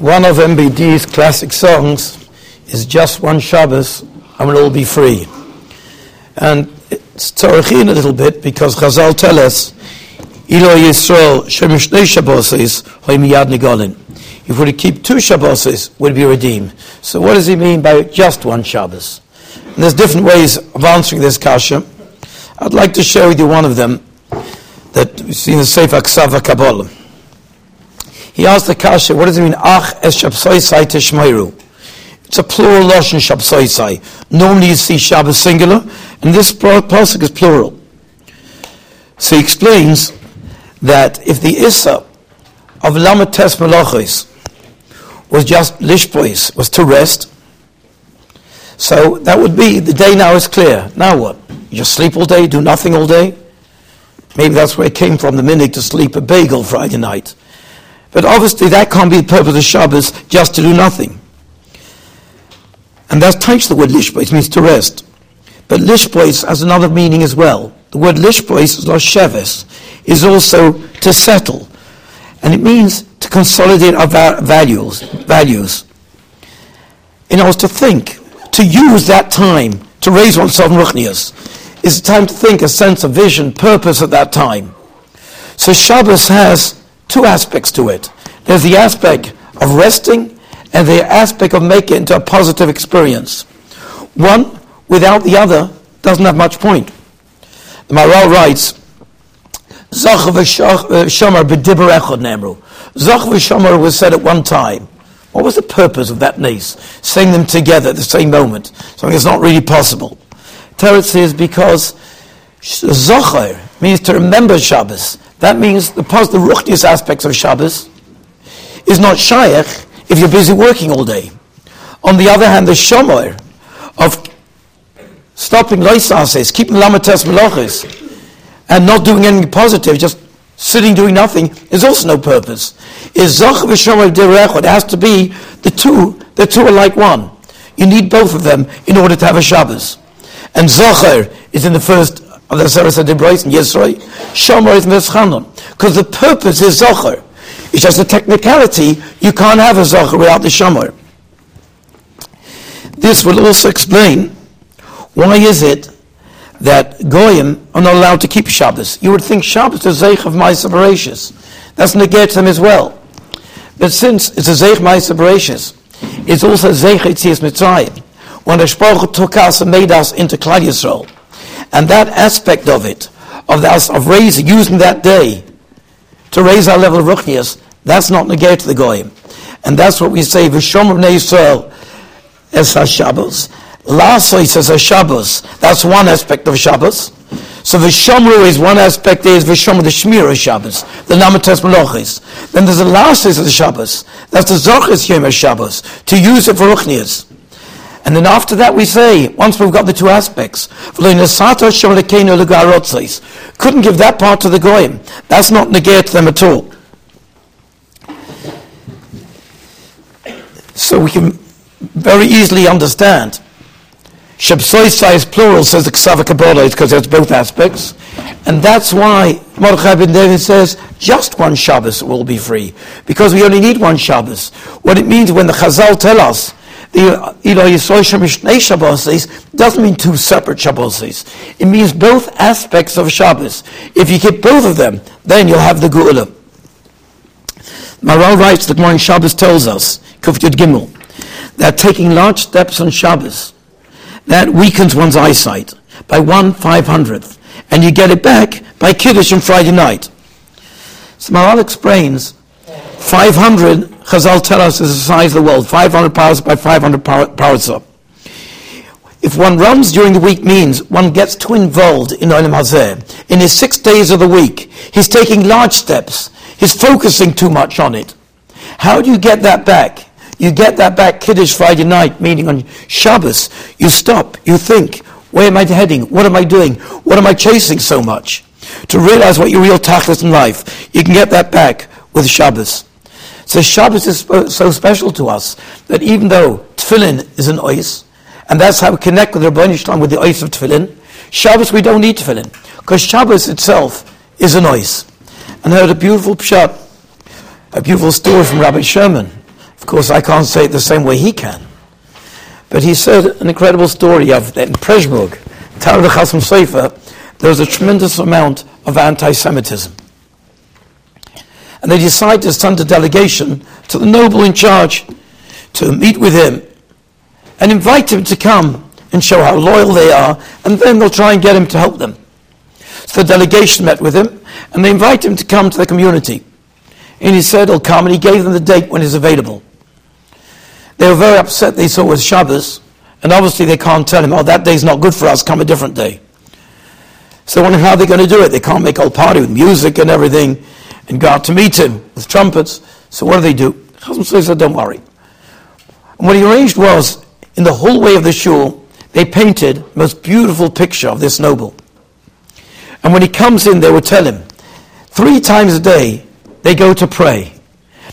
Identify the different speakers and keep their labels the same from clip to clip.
Speaker 1: One of MBD's classic songs is Just One Shabbos and We'll All Be Free. And it's tzorichin a little bit because Chazal tell us, Ilo Yisrael Shemishnei Shabboses Hoy Miyad Nigolin. If we keep two Shabboses, we'd be redeemed. So what does he mean by just one Shabbos? And there's different ways of answering this kasha. I'd like to share with you one of them that we see in the Sefer Ksava Kabbalah. He asked the kasha, what does it mean, Ach es Shabsoisai Teshmeiru? It's a plural lashon Shabsoisai. Normally you see Shabbos singular, and this pasuk is plural. So he explains that if the Issa of Lamates Malachis was just lishpois, was to rest, so that would be the day now is clear. Now what? You just sleep all day, do nothing all day? Maybe that's where it came from, the minig to sleep a bagel Friday night. But obviously that can't be the purpose of Shabbos, just to do nothing. And that's touched the word lishbois, means to rest. But lishbois has another meaning as well. The word lishbois is sheves, is also to settle. And it means to consolidate our values, values. In order to think, to use that time to raise oneself in ruchnias, is a time to think, a sense of vision, purpose at that time. So Shabbos has two aspects to it. There's the aspect of resting and the aspect of making it into a positive experience. One without the other doesn't have much point. The Maharal writes, Zach v'shomer uh, b'dibber echad nemru. Zach v'shomer was said at one time. What was the purpose of that nace? Saying them together at the same moment. Something that's not really possible. Teretz says because Zocher means to remember Shabbos. That means the positive ruchnius aspects of Shabbos is not shaykh if you're busy working all day. On the other hand, the shomer of stopping loisases, keeping lamates meloches, and not doing anything positive, just sitting doing nothing, is also no purpose. Is zoch v'shomer derechot. It has to be the two. The two are like one. You need both of them in order to have a Shabbos. And zocher is in the first of the Aseres HaDibros and Yisroi. Shomer is Meschanon. Because the purpose is zocher. It's just a technicality. You can't have a zocher without the shomer. This will also explain why is it that goyim are not allowed to keep Shabbos. You would think Shabbos is zeich of Ma'aser Bereshis. That's negate them as well. But since it's a zeich Ma'aser Bereshis, it's also zeich Yitzias Mitzrayim. When the Shpoch took us and made us into Klal Yisrael. And that aspect of it, of, that, of raising, using that day to raise our level of ruchnias, that's not negate the goyim. And that's what we say, V'shom of es ha-Shabbos. Lasois as a Shabbos. That's one aspect of Shabbos. So V'shomru is one aspect is V'shomru, the Shmir of Shabbos, the Namates Melochis. Then there's a Lasois of the Shabbos. That's the Zochis Yom Shabbos, to use it for Ruchnias. And then after that we say, once we've got the two aspects, couldn't give that part to the Goyim. That's not negate them at all. So we can very easily understand. Shabsoisai is plural, says the Ksava Kabbalah, because there's both aspects. And that's why Mordechai ben David says, just one Shabbos will be free. Because we only need one Shabbos. What it means when the Chazal tell us the Eloi Yisrael Shabbos doesn't mean two separate Shabbos. It means both aspects of Shabbos. If you keep both of them, then you'll have the Geula. Maharal writes that morning Shabbos tells us, Kuf Yud Gimel, that taking large steps on Shabbos, that weakens one's eyesight by one five hundredth, and you get it back by Kiddush on Friday night. So Maharal explains 500, Chazal tell us, is the size of the world. 500 powers by 500 power, powers up. If one runs during the week means one gets too involved in Olam Hazeh. In his six days of the week, he's taking large steps. He's focusing too much on it. How do you get that back? You get that back Kiddush Friday night, meaning on Shabbos. You stop, you think, where am I heading? What am I doing? What am I chasing so much? To realize what your real tachlis in life, you can get that back with Shabbos. So Shabbos is so special to us that even though tefillin is an ois, and that's how we connect with Ribbono Shel Olam with the ois of tefillin, Shabbos we don't need tefillin because Shabbos itself is an ois. And I heard a beautiful pshat, a beautiful story from Rabbi Sherman, Of course, I can't say it the same way he can. But he said an incredible story of that in Pressburg, Tower of Chasam Sofer, there was a tremendous amount of anti-Semitism. And they decide to send a delegation to the noble in charge to meet with him and invite him to come and show how loyal they are, and then they'll try and get him to help them. So the delegation met with him, and they invited him to come to the community. And he said he'll come, and he gave them the date when he's available. They were very upset they saw it was Shabbos, and obviously they can't tell him, oh, that day's not good for us, come a different day. So wondering how they're going to do it. They can't make a party with music and everything and go out to meet him with trumpets. So what do they do? Chasam said, oh, don't worry. And what he arranged was, in the hallway of the shul, they painted the most beautiful picture of this noble. And when he comes in, they will tell him, three times a day, they go to pray.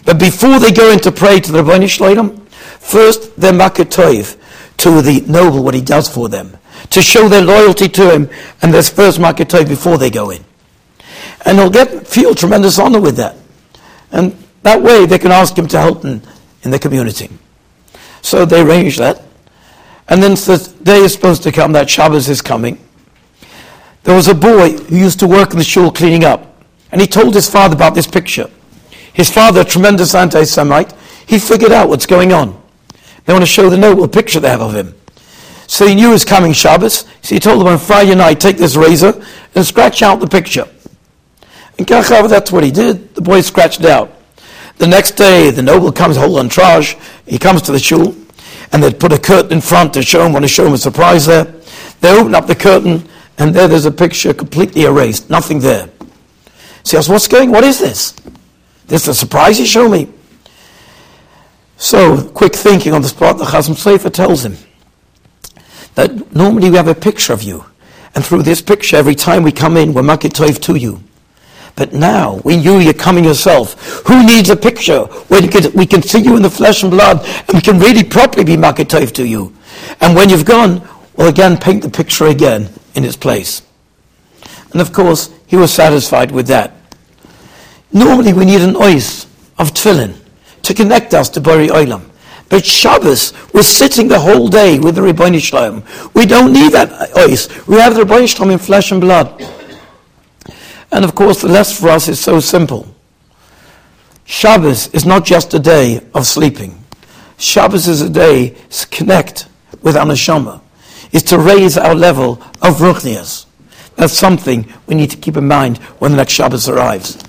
Speaker 1: But before they go in to pray to the Ribbono Shel Olam, first they're makatoiv to the noble, what he does for them, to show their loyalty to him, and there's first makatoiv before they go in. And they'll get, feel tremendous honor with that. And that way they can ask him to help in, in the community. So they arrange that. And then the day is supposed to come, that Shabbos is coming. There was a boy who used to work in the shul cleaning up, and he told his father about this picture. His father, a tremendous anti Semite, he figured out what's going on. They want to show the noble picture they have of him. So he knew it was coming Shabbos, so he told them on Friday night, take this razor and scratch out the picture. And Kachav, that's what he did. The boy scratched out. The next day, the noble comes, whole entourage, he comes to the shul, and they put a curtain in front to show him, want to show him a surprise there. They open up the curtain, and there there's a picture completely erased, nothing there. So he asks, what's going, what is this? This is a surprise you show me. So, quick thinking on the spot, the Chasam Sofer tells him that normally we have a picture of you. And through this picture, every time we come in, we're makitov to you. But now, when you, you're coming yourself, who needs a picture when we can see you in the flesh and blood and we can really properly be makitov to you? And when you've gone, well, again, paint the picture again in its place. And of course, he was satisfied with that. Normally, we need an ois of tefillin to connect us to Borei Olam. But Shabbos was sitting the whole day with the Shel Olam. We don't need that ois. We have the Shel Olam in flesh and blood. And of course, the lesson for us is so simple. Shabbos is not just a day of sleeping. Shabbos is a day to connect with our neshama, is to raise our level of ruchnias. That's something we need to keep in mind when the next Shabbos arrives.